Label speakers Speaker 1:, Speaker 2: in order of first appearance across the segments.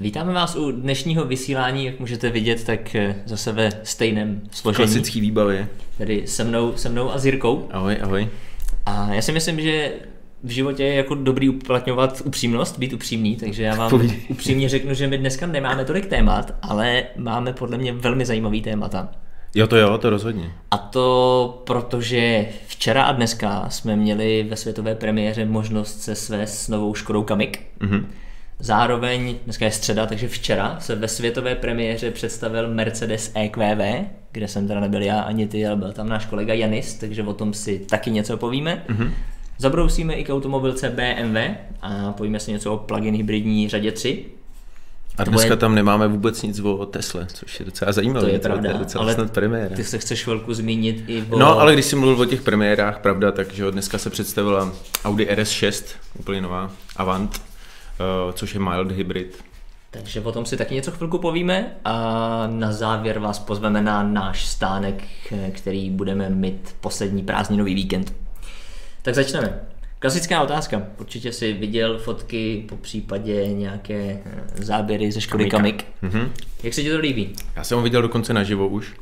Speaker 1: Vítáme vás u dnešního vysílání, jak můžete vidět, tak eh, zase ve stejném složení.
Speaker 2: Klasický výbavě.
Speaker 1: Tedy se mnou, se mnou a s Jirkou.
Speaker 2: Ahoj, ahoj.
Speaker 1: A já si myslím, že v životě je jako dobrý uplatňovat upřímnost, být upřímný, takže já vám
Speaker 2: Povídej.
Speaker 1: upřímně řeknu, že my dneska nemáme tolik témat, ale máme podle mě velmi zajímavý témata.
Speaker 2: Jo, to jo, to rozhodně.
Speaker 1: A to protože včera a dneska jsme měli ve světové premiéře možnost se svést s novou Škodou Kamik.
Speaker 2: Mhm.
Speaker 1: Zároveň, dneska je středa, takže včera se ve světové premiéře představil Mercedes EQV, kde jsem teda nebyl já ani ty, ale byl tam náš kolega Janis, takže o tom si taky něco povíme. Mm-hmm. Zabrousíme i k automobilce BMW a povíme si něco o plug-in hybridní řadě 3.
Speaker 2: A dneska tam nemáme vůbec nic o Tesle, což je docela zajímavé.
Speaker 1: To je pravda,
Speaker 2: to je docela
Speaker 1: ale
Speaker 2: snad premiéra.
Speaker 1: ty se chceš chvilku zmínit i o...
Speaker 2: No, ale když jsi mluvil o těch premiérách, pravda, takže dneska se představila Audi RS6, úplně nová, Avant, což je mild hybrid.
Speaker 1: Takže o tom si taky něco chvilku povíme a na závěr vás pozveme na náš stánek, který budeme mít poslední prázdninový víkend. Tak začneme. Klasická otázka. Určitě si viděl fotky, po případě nějaké eh, záběry ze Škody. Kamik.
Speaker 2: Mhm.
Speaker 1: Jak se ti to líbí?
Speaker 2: Já jsem ho viděl dokonce naživo už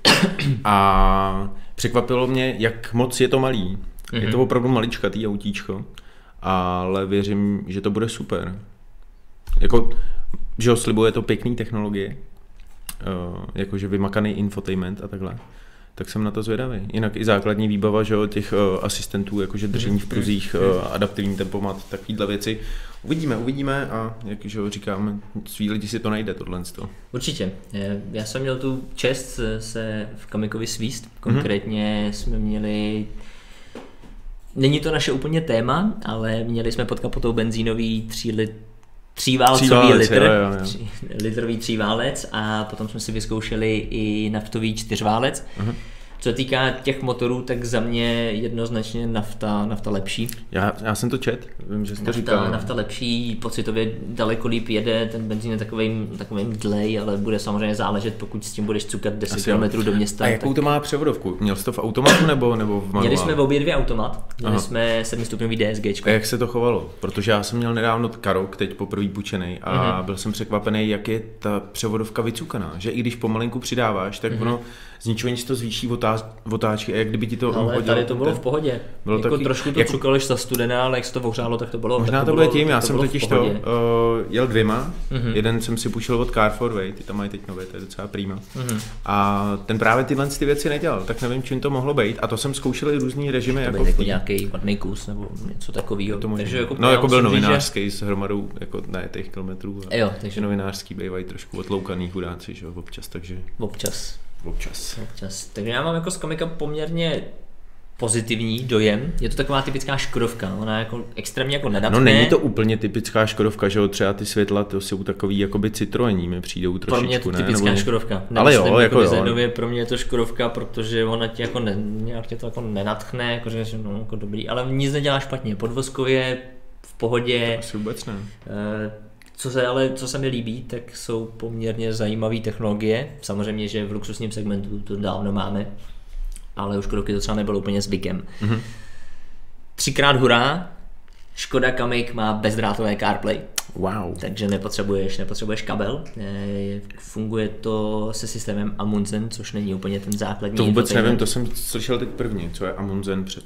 Speaker 2: a překvapilo mě, jak moc je to malý. Mm-hmm. Je to opravdu maličkatý autíčko, ale věřím, že to bude super. Jako, že ho slibuje to pěkný technologie, uh, jakože vymakaný infotainment a takhle. Tak jsem na to zvědavý. Jinak i základní výbava, že jo, těch uh, asistentů, jakože držení v pruzích, uh, adaptivní tempomat, takovýhle věci. Uvidíme, uvidíme a jak že jo, říkám, svý lidi si to najde tohle. z.
Speaker 1: Určitě. Eh, Já jsem měl tu čest se v Kamikovi svíst. Konkrétně jsme měli Není to naše úplně téma, ale měli jsme pod kapotou benzínový 3 lit, tříválcový
Speaker 2: Tříválec,
Speaker 1: litr,
Speaker 2: jo, jo, jo.
Speaker 1: tři- litrový tříválec a potom jsme si vyzkoušeli i naftový čtyřválec.
Speaker 2: Mhm.
Speaker 1: Co se týká těch motorů, tak za mě jednoznačně nafta, nafta lepší.
Speaker 2: Já, já jsem to čet, vím, že jsi to
Speaker 1: Nafta,
Speaker 2: říkal.
Speaker 1: nafta lepší, pocitově daleko líp jede, ten benzín je takovým, takovým dlej, ale bude samozřejmě záležet, pokud s tím budeš cukat 10
Speaker 2: Asi jo.
Speaker 1: km do města.
Speaker 2: A jakou to má převodovku? Měl jsi to v automatu nebo, nebo v manuálu?
Speaker 1: Měli jsme v obě dvě automat, měli
Speaker 2: Aha.
Speaker 1: jsme 7 stupňový DSG.
Speaker 2: A jak se to chovalo? Protože já jsem měl nedávno karok, teď poprvé půjčený, a
Speaker 1: Mhm.
Speaker 2: mm-hmm. byl jsem překvapený, jak je ta převodovka vycukaná. Že i když pomalinku přidáváš, tak mm-hmm. ono z ničeho nic to zvýší otáč, otáčky a jak kdyby ti to
Speaker 1: Ale
Speaker 2: uhodilo
Speaker 1: tady to bylo
Speaker 2: ten-
Speaker 1: v pohodě.
Speaker 2: Bylo
Speaker 1: jako
Speaker 2: taky-
Speaker 1: trošku to
Speaker 2: jako-
Speaker 1: cukalo za studená, ale jak se to ohřálo, tak to bylo.
Speaker 2: Možná
Speaker 1: tak
Speaker 2: to,
Speaker 1: bylo,
Speaker 2: tím, já
Speaker 1: to
Speaker 2: jsem totiž to uh, jel dvěma,
Speaker 1: Mhm.
Speaker 2: mm-hmm. jeden jsem si půjčil od Car for Way, ty tam mají teď nové, to je docela prýma.
Speaker 1: Mhm.
Speaker 2: Mm-hmm. A ten právě tyhle ty věci nedělal, tak nevím, čím to mohlo být. A to jsem zkoušel i různý režimy,
Speaker 1: To
Speaker 2: jako,
Speaker 1: byl jako nějaký vadný kus nebo něco takového.
Speaker 2: to.
Speaker 1: Takže jako
Speaker 2: no jako byl novinářský s hromadou jako ne těch kilometrů.
Speaker 1: Jo, takže
Speaker 2: novinářský bývají trošku otloukaný chudáci, že jo, občas, takže
Speaker 1: občas.
Speaker 2: Občas.
Speaker 1: občas. Takže já mám jako z komika poměrně pozitivní dojem. Je to taková typická škodovka. Ona jako extrémně jako nedatné.
Speaker 2: No není to úplně typická Škodovka, že jo, třeba ty světla, to jsou takový jakoby citroení, mi přijdou trošičku,
Speaker 1: pro mě je to
Speaker 2: ne?
Speaker 1: typická
Speaker 2: Nebo-
Speaker 1: škodovka.
Speaker 2: Ale jo,
Speaker 1: Nemyslím
Speaker 2: jako jo.
Speaker 1: designově, pro mě je to škodovka, protože ona tě jako ne, nějak tě to jako nenatchne, jako že no, jako dobrý, ale nic nedělá špatně. Podvozkově v pohodě,
Speaker 2: Asi vůbec ne.
Speaker 1: Eh, Co se, ale co se mi líbí, tak jsou poměrně zajímavé technologie. Samozřejmě, že v luxusním segmentu to dávno máme, ale už roky to třeba nebylo úplně zvykem. Mm-hmm. Třikrát hurá, Škoda Kamik má bezdrátové CarPlay,
Speaker 2: Wow.
Speaker 1: takže nepotřebuješ, nepotřebuješ kabel. Eh, Funguje to se systémem Amundsen, což není úplně ten základní.
Speaker 2: To vůbec nevím, to jsem slyšel teď první, co je Amundsen. Před...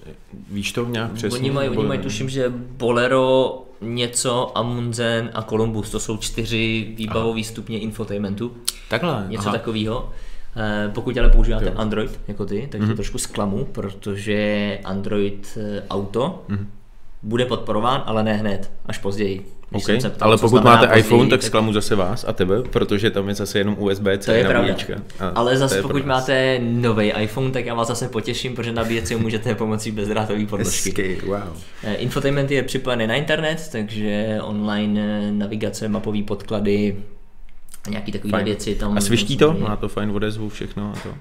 Speaker 2: Víš to nějak přesně?
Speaker 1: Oni mají, oni mají tuším, že Bolero, něco, Amundsen a Columbus, to jsou čtyři výbavové stupně infotainmentu,
Speaker 2: Takhle,
Speaker 1: něco
Speaker 2: aha.
Speaker 1: takového. Eh, Pokud ale používáte
Speaker 2: Jo.
Speaker 1: Android jako ty, tak
Speaker 2: Mhm.
Speaker 1: to trošku zklamu, protože Android eh, Auto
Speaker 2: Mhm.
Speaker 1: Bude podporován, ale ne hned, až později.
Speaker 2: Okay.
Speaker 1: jsem se ptal,
Speaker 2: Ale pokud máte
Speaker 1: později,
Speaker 2: iPhone, tak zklamu zase vás a tebe, protože tam je zase jenom USB-C
Speaker 1: To je pravda. Ale zase pokud máte nový iPhone, tak já vás zase potěším, protože nabíjet si ho můžete pomocí bezdrátové podložky.
Speaker 2: Hezky, wow.
Speaker 1: Eh, Infotainment je připojený na internet, takže online eh, navigace, mapové podklady, nějaký takové
Speaker 2: Fajn.
Speaker 1: věci tam.
Speaker 2: A sviští to? Má to fajn odezvu, všechno a to.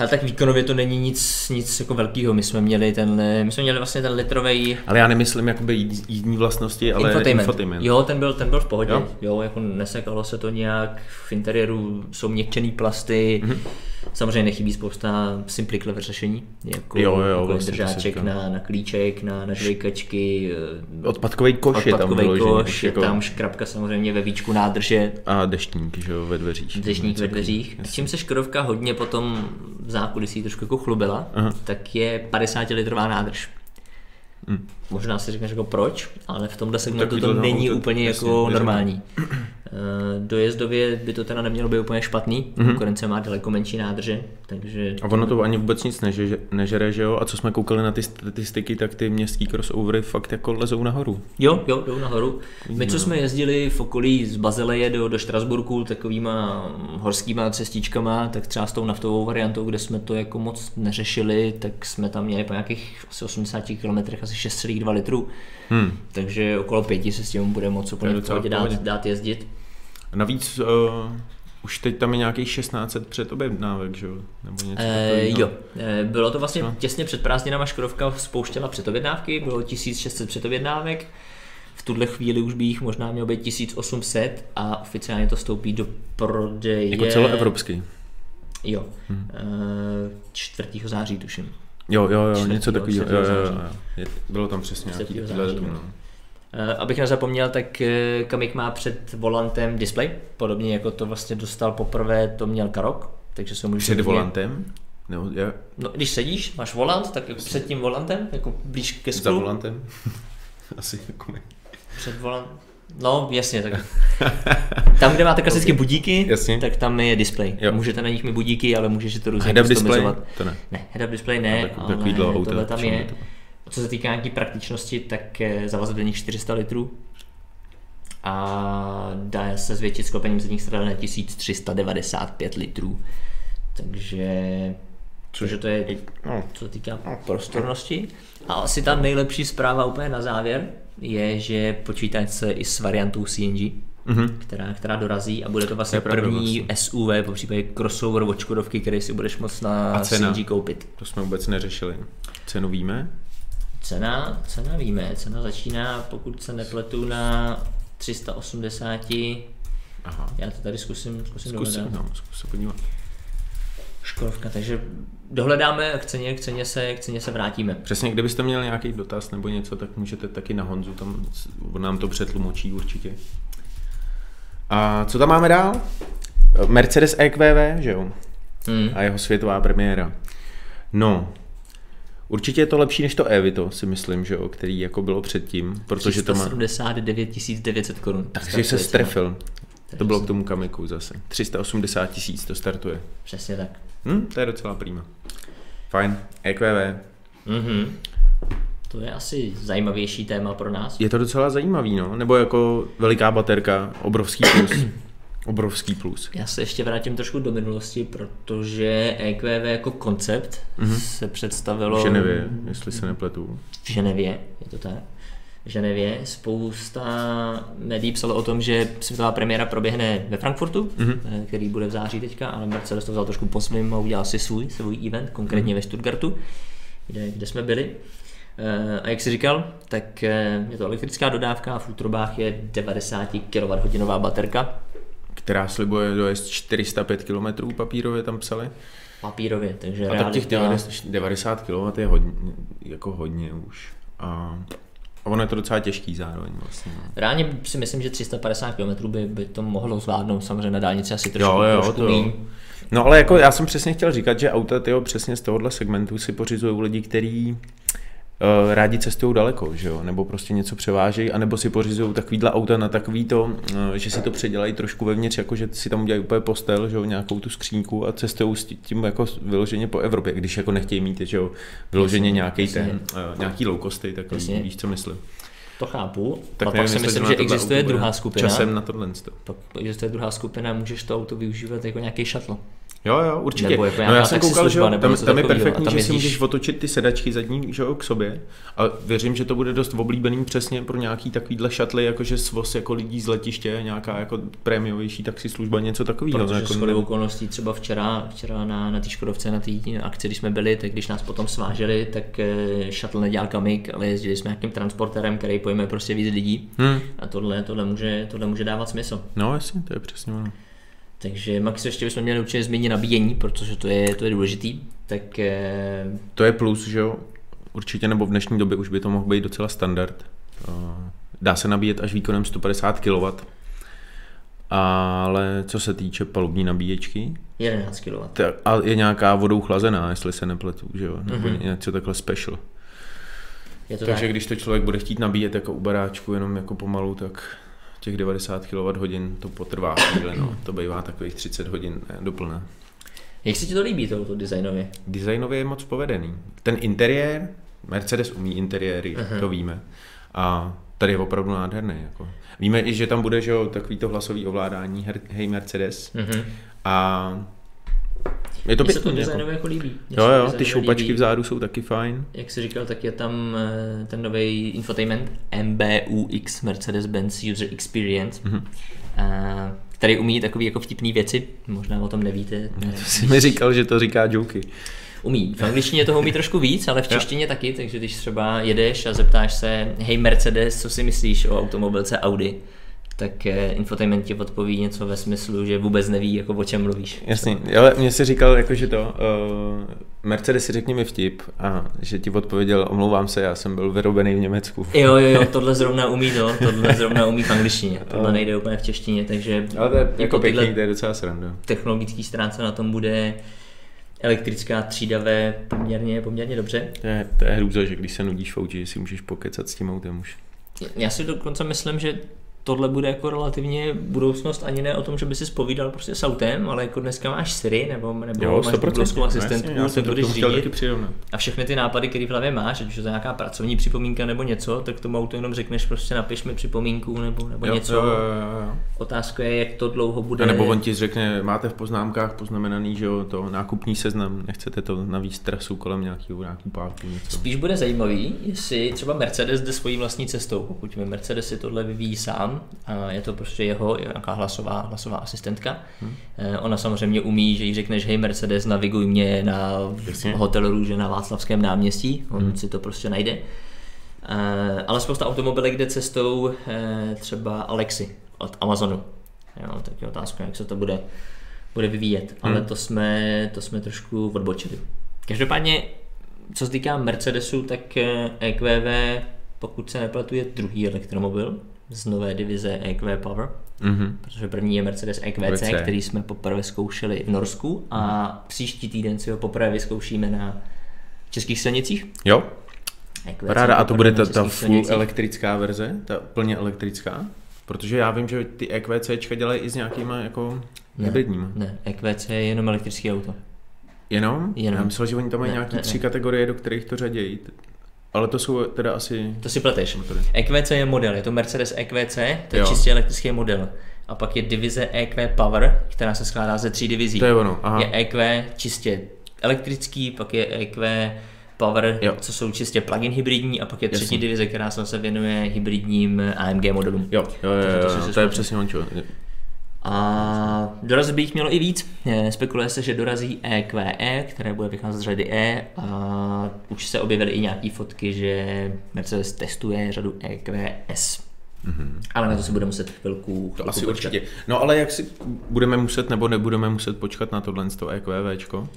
Speaker 1: Ale tak výkonově to není nic, nic jako velkého. My jsme měli ten, my jsme měli vlastně ten litrový
Speaker 2: Ale já nemyslím jakoby jíz- jízdní vlastnosti, ale
Speaker 1: infotainment.
Speaker 2: infotainment.
Speaker 1: Jo, ten byl, ten byl v pohodě. Jo?
Speaker 2: Jo?
Speaker 1: jako nesekalo se to nějak. V interiéru jsou měkčený plasty.
Speaker 2: Mhm.
Speaker 1: Mm-hmm. Samozřejmě nechybí spousta simply clever řešení. Jako,
Speaker 2: Jo, jo,
Speaker 1: jako
Speaker 2: vlastně
Speaker 1: držáček na, na klíček, na, na žvejkačky. eh,
Speaker 2: Odpadkový koš je tam vyložený.
Speaker 1: koš,
Speaker 2: jako,
Speaker 1: tam škrabka samozřejmě ve víčku nádrže.
Speaker 2: A deštník, že jo, ve dveřích.
Speaker 1: Deštník ve dveřích. Čím se Škodovka hodně potom v zákulisí trošku jako chlubila,
Speaker 2: Aha.
Speaker 1: tak je 50 litrová nádrž.
Speaker 2: Hm.
Speaker 1: Možná si řekneš jako proč, ale v tomhle segmentu
Speaker 2: Takovýhle
Speaker 1: to není
Speaker 2: auto,
Speaker 1: úplně
Speaker 2: jasně,
Speaker 1: jako
Speaker 2: neřeknu.
Speaker 1: normální. Eh, Dojezdově by to teda nemělo být úplně špatný, konkurence má daleko menší nádrže, takže
Speaker 2: A ono to ani vůbec nic neže, nežere, že jo? A co jsme koukali na ty statistiky, tak ty městský crossovery fakt jako lezou nahoru.
Speaker 1: Jo, jo, jdou nahoru. My, co jsme jezdili v okolí z Bazileje do, do Štrasburku takovýma horskýma cestičkama, tak třeba s tou naftovou variantou, kde jsme to jako moc neřešili, tak jsme tam měli po nějakých asi 80 km asi 6,2 litrů.
Speaker 2: Hmm.
Speaker 1: Takže okolo pěti se s tím bude moc úplně v dát, dát jezdit.
Speaker 2: Navíc uh, už teď tam je nějakých 1600 předobjednávek, že jo? Nebo něco
Speaker 1: E, jo, e, bylo to vlastně
Speaker 2: Co?
Speaker 1: těsně před prázdninama Škodovka spouštěla předobjednávky, bylo 1600 předobjednávek, v tuhle chvíli už by jich možná mělo být 1800 a oficiálně to stoupí do prodeje.
Speaker 2: Jako celoevropský.
Speaker 1: Jo, hmm. e, 4. září tuším.
Speaker 2: Jo, jo, jo,
Speaker 1: Čtvrtýho,
Speaker 2: něco takového. Jo, jo, jo, jo. Bylo tam přesně nějaký datum,
Speaker 1: no.
Speaker 2: no.
Speaker 1: E, abych nezapomněl, tak e, Kamik má před volantem display, podobně jako to vlastně dostal poprvé, to měl Karok, takže se můžeš
Speaker 2: Před
Speaker 1: hodně-
Speaker 2: volantem? Nebo je,
Speaker 1: No, když sedíš, máš volant, tak jako před tím volantem, jako blíž ke
Speaker 2: za
Speaker 1: sklu,
Speaker 2: volantem? Asi jako ne.
Speaker 1: Před volant. No, jasně, tak. Tam, kde máte klasické budíky,
Speaker 2: Jasně.
Speaker 1: tak tam je display.
Speaker 2: Jo.
Speaker 1: Můžete na nich mít budíky, ale můžeš si to různě customizovat.
Speaker 2: To ne.
Speaker 1: Ne, head-up display ne,
Speaker 2: A tak-
Speaker 1: ale
Speaker 2: takovýhle auta,
Speaker 1: tohle tam je.
Speaker 2: to?
Speaker 1: Co se týká nějaký praktičnosti, tak zavazat do nich 400 litrů a dá se zvětšit sklopením zadních stran na 1395 litrů. Takže Cože to je,
Speaker 2: No.
Speaker 1: co se týká prostornosti. A asi ta nejlepší zpráva úplně na závěr je, že počítají se i s variantou CNG,
Speaker 2: Mhm.
Speaker 1: která, která dorazí a bude to vlastně
Speaker 2: To
Speaker 1: první
Speaker 2: vlastně.
Speaker 1: SUV, po případě crossover od Škodovky, který si budeš moct na
Speaker 2: A cena?
Speaker 1: CNG koupit.
Speaker 2: To jsme vůbec neřešili. Cenu víme?
Speaker 1: Cena, cena víme, cena začíná, pokud se nepletu, na 380,
Speaker 2: Aha.
Speaker 1: já to tady zkusím, zkusím
Speaker 2: Zkus,
Speaker 1: dohledat.
Speaker 2: no, zkus se podívat.
Speaker 1: Škodovka, takže dohledáme k ceně, k ceně, se, k ceně se vrátíme.
Speaker 2: Přesně, kdybyste měli nějaký dotaz nebo něco, tak můžete taky na Honzu, tam on nám to přetlumočí určitě. A co tam máme dál? Mercedes EQV, že jo?
Speaker 1: Hmm.
Speaker 2: A jeho světová premiéra. No, určitě je to lepší než to Evito, si myslím, že jo, který jako bylo předtím, protože to má...
Speaker 1: 379 900 korun.
Speaker 2: Takže se strefil. To bylo k tomu kamiku zase. 380 tisíc to startuje.
Speaker 1: Přesně tak.
Speaker 2: Hm, to je docela prima. Fajn. EQV.
Speaker 1: Mhm. To je asi zajímavější téma pro nás.
Speaker 2: Je to docela zajímavý, no. Nebo jako veliká baterka, obrovský plus. obrovský plus.
Speaker 1: Já se ještě vrátím trošku do minulosti, protože EQV jako koncept mm-hmm. se představilo
Speaker 2: V Ženevě, jestli se nepletu.
Speaker 1: v Ženevě, je to tak. Ženevě spousta médií psalo o tom, že světová premiéra proběhne ve Frankfurtu, mm-hmm. který bude v září teďka, ale Mercedes to vzal trošku po svým a udělal si svůj, svůj event, konkrétně mm-hmm. ve Stuttgartu, kde, kde jsme byli. Eh, A jak jsi říkal, tak eh, je to elektrická dodávka a v útrobách je 90 kWh baterka,
Speaker 2: Která slibuje dojezd 405 km papírově tam psali.
Speaker 1: papírově, takže
Speaker 2: A tak těch
Speaker 1: realita-
Speaker 2: 90 90 kW je hodně, jako hodně už. A, a ono je to docela těžký zároveň vlastně. no.
Speaker 1: Reálně si myslím, že 350 km by, by to mohlo zvládnout, samozřejmě na dálnici asi trošku,
Speaker 2: Jo, jo,
Speaker 1: trošku
Speaker 2: to jo. No ale jako já jsem přesně chtěl říkat, že auta tyjo, přesně z tohohle segmentu si pořizují lidi, kteří uh, rádi cestují daleko, že jo? nebo prostě něco převážejí, anebo si pořizují takovýhle auta na takový to, uh, že si to předělají trošku vevnitř, jako že si tam udělají úplně postel, že jo? nějakou tu skřínku a cestují s tím jako vyloženě po Evropě, když jako nechtějí mít že jo? vyloženě
Speaker 1: Jasně,
Speaker 2: nějaký
Speaker 1: jasně.
Speaker 2: ten, uh, nějaký low costy, tak
Speaker 1: Jasně.
Speaker 2: víš, co myslím.
Speaker 1: To chápu.
Speaker 2: Tak
Speaker 1: a
Speaker 2: nevím,
Speaker 1: pak si myslím, že existuje
Speaker 2: auto
Speaker 1: druhá skupina.
Speaker 2: Časem na tohle.
Speaker 1: Pak existuje druhá skupina, můžeš to auto využívat jako nějaký shuttle.
Speaker 2: Jo, jo, určitě.
Speaker 1: Nebo jako
Speaker 2: no já jsem koukal, že tam, tam je perfektní,
Speaker 1: tam
Speaker 2: že si můžeš otočit ty sedačky zadní že jo, k sobě a věřím, že to bude dost oblíbený přesně pro nějaký takovýhle šatly, jakože svoz jako lidí z letiště, nějaká jako prémiovější taxislužba, něco takového.
Speaker 1: Protože
Speaker 2: jako,
Speaker 1: shodou okolností třeba včera, včera na, na té Škodovce, na té akci, když jsme byli, tak když nás potom sváželi, tak eh, shuttle nedělal kamik, ale jezdili jsme nějakým transporterem, který pojme prostě víc lidí.
Speaker 2: Hmm.
Speaker 1: A tohle, tohle, může, tohle může dávat smysl.
Speaker 2: No jasně, to je přesně ono.
Speaker 1: Takže Max ještě bychom měli určitě změnit nabíjení, protože to je, to je důležitý. Tak eh,
Speaker 2: To je plus, že jo, určitě, nebo v dnešní době už by to mohl být docela standard. Uh, Dá se nabíjet až výkonem 150 kW, ale co se týče palubní nabíječky,
Speaker 1: 11 kW.
Speaker 2: tak, a je nějaká vodou chlazená, jestli se nepletu, že jo, nebo
Speaker 1: Mhm.
Speaker 2: mm-hmm. něco takhle special.
Speaker 1: Je to
Speaker 2: Takže
Speaker 1: tak?
Speaker 2: když to člověk bude chtít nabíjet jako u baráčku jenom jako pomalu, tak těch 90 kWh to potrvá chvíli, no. To bývá takových 30 hodin doplné.
Speaker 1: Jak se ti to líbí, to, to designově?
Speaker 2: Designově je moc povedený. Ten interiér, Mercedes umí interiéry,
Speaker 1: Aha.
Speaker 2: to víme. A tady je opravdu nádherný. Jako. Víme i, že tam bude že jo, takový to hlasový ovládání Hey Mercedes.
Speaker 1: Mhm.
Speaker 2: A je to
Speaker 1: Mně se to.
Speaker 2: Jako.
Speaker 1: designově jako líbí. Mně
Speaker 2: Jo,
Speaker 1: to
Speaker 2: jo, ty šoupačky
Speaker 1: líbí.
Speaker 2: vzadu jsou taky fajn.
Speaker 1: Jak jsi říkal, tak je tam eh, ten nový infotainment MBUX Mercedes-Benz User Experience,
Speaker 2: Mhm.
Speaker 1: mm-hmm. který umí takové jako vtipné věci, možná o tom nevíte. Ne,
Speaker 2: Jsi mi říkal, že to říká joky.
Speaker 1: Umí. V angličtině toho umí trošku víc, ale v češtině taky, takže když třeba jedeš a zeptáš se, hej Mercedes, co si myslíš o automobilce Audi, tak eh, infotainment ti odpoví něco ve smyslu, že vůbec neví, jako o čem mluvíš.
Speaker 2: Jasně, ale mě se říkal, jako, že to, uh, Mercedes si řekni mi vtip a že ti odpověděl, omlouvám se, já jsem byl vyrobený v Německu.
Speaker 1: Jo, jo, jo, tohle zrovna umí to, tohle zrovna umí v angličtině, tohle nejde úplně v češtině, takže
Speaker 2: Ale to je jako
Speaker 1: tyhle
Speaker 2: pěkný, to je docela sranda.
Speaker 1: technologické stránce na tom bude elektrická třída V poměrně, poměrně dobře.
Speaker 2: To je, to je hrůza, že když se nudíš v autě, že si můžeš pokecat s tím autem už.
Speaker 1: Já si dokonce myslím, že tohle bude jako relativně budoucnost ani ne o tom, že by si spovídal prostě s autem, ale jako dneska máš Siri nebo, nebo
Speaker 2: Jo,
Speaker 1: máš
Speaker 2: 100%.
Speaker 1: Googlovskou
Speaker 2: No
Speaker 1: asistentku,
Speaker 2: jasně, já
Speaker 1: tak
Speaker 2: jsem to
Speaker 1: budeš řídit a všechny ty nápady, které v hlavě máš, ať už je to nějaká pracovní připomínka nebo něco, tak tomu autu jenom řekneš prostě napiš mi připomínku nebo, nebo
Speaker 2: Jo,
Speaker 1: něco.
Speaker 2: jo, jo, jo, jo.
Speaker 1: Otázka je, jak to dlouho bude.
Speaker 2: A nebo on ti řekne, máte v poznámkách poznamenaný, že jo, to nákupní seznam, nechcete to navíc trasu kolem nějakého nějaký páku, něco.
Speaker 1: Spíš bude zajímavý, jestli třeba Mercedes jde svojí vlastní cestou. Pokud mi Mercedes si tohle vyvíjí sám, je to prostě jeho nějaká hlasová, hlasová asistentka. Hmm. Ona samozřejmě umí, že jí řekneš, hej Mercedes, naviguj mě na
Speaker 2: Jasně.
Speaker 1: hotel Růže na Václavském náměstí, on hmm. si to prostě najde. Eh, Ale spousta automobilek jde cestou eh, třeba Alexi od Amazonu. Jo, tak je otázka, jak se to bude, bude vyvíjet. Ale
Speaker 2: Hmm.
Speaker 1: to jsme, to jsme trošku odbočili. Každopádně, co se týká Mercedesu, tak EQV, pokud se nepletu, je druhý elektromobil z nové divize EQ Power,
Speaker 2: Mhm.
Speaker 1: protože první je Mercedes EQC,
Speaker 2: EQC.
Speaker 1: který jsme poprvé zkoušeli v Norsku a příští týden si ho poprvé vyzkoušíme na českých silnicích.
Speaker 2: Jo,
Speaker 1: EQC
Speaker 2: paráda. A to bude ta, ta full
Speaker 1: silnicích.
Speaker 2: elektrická verze, ta plně elektrická? Protože já vím, že ty EQCčka dělají i s nějakýma jako
Speaker 1: Ne.
Speaker 2: hybridníma.
Speaker 1: Ne, EQC je jenom elektrický auto.
Speaker 2: Jenom?
Speaker 1: Jenom.
Speaker 2: Já myslel, že oni tam mají
Speaker 1: Ne,
Speaker 2: nějaký
Speaker 1: ne,
Speaker 2: tři
Speaker 1: ne.
Speaker 2: kategorie, do kterých to řadějí. Ale to jsou teda asi...
Speaker 1: To si pleteš.
Speaker 2: motory.
Speaker 1: EQC je model, je to Mercedes EQC, to je
Speaker 2: Jo.
Speaker 1: čistě elektrický model. A pak je divize EQ Power, která se skládá ze tří divizí.
Speaker 2: To je ono, aha.
Speaker 1: Je EQ čistě elektrický, pak je EQ Power,
Speaker 2: Jo.
Speaker 1: co jsou čistě plug-in hybridní, a pak je třetí
Speaker 2: Jasně.
Speaker 1: divize, která se hybridním hybridním AMG modulům.
Speaker 2: Jo, jo, jo,
Speaker 1: to
Speaker 2: jo, jo,
Speaker 1: si
Speaker 2: to je přesně on, čo.
Speaker 1: A dorazit by jich mělo i víc. Spekuluje se, že dorazí EQE, které bude vycházet z řady E a už se objevily i nějaké fotky, že Mercedes testuje řadu EQS. Mm-hmm. Ale na to si budeme muset chvilku, chvilku
Speaker 2: To asi
Speaker 1: počkat.
Speaker 2: určitě. No ale jak si budeme muset nebo nebudeme muset počkat na tohle z toho EQVčko?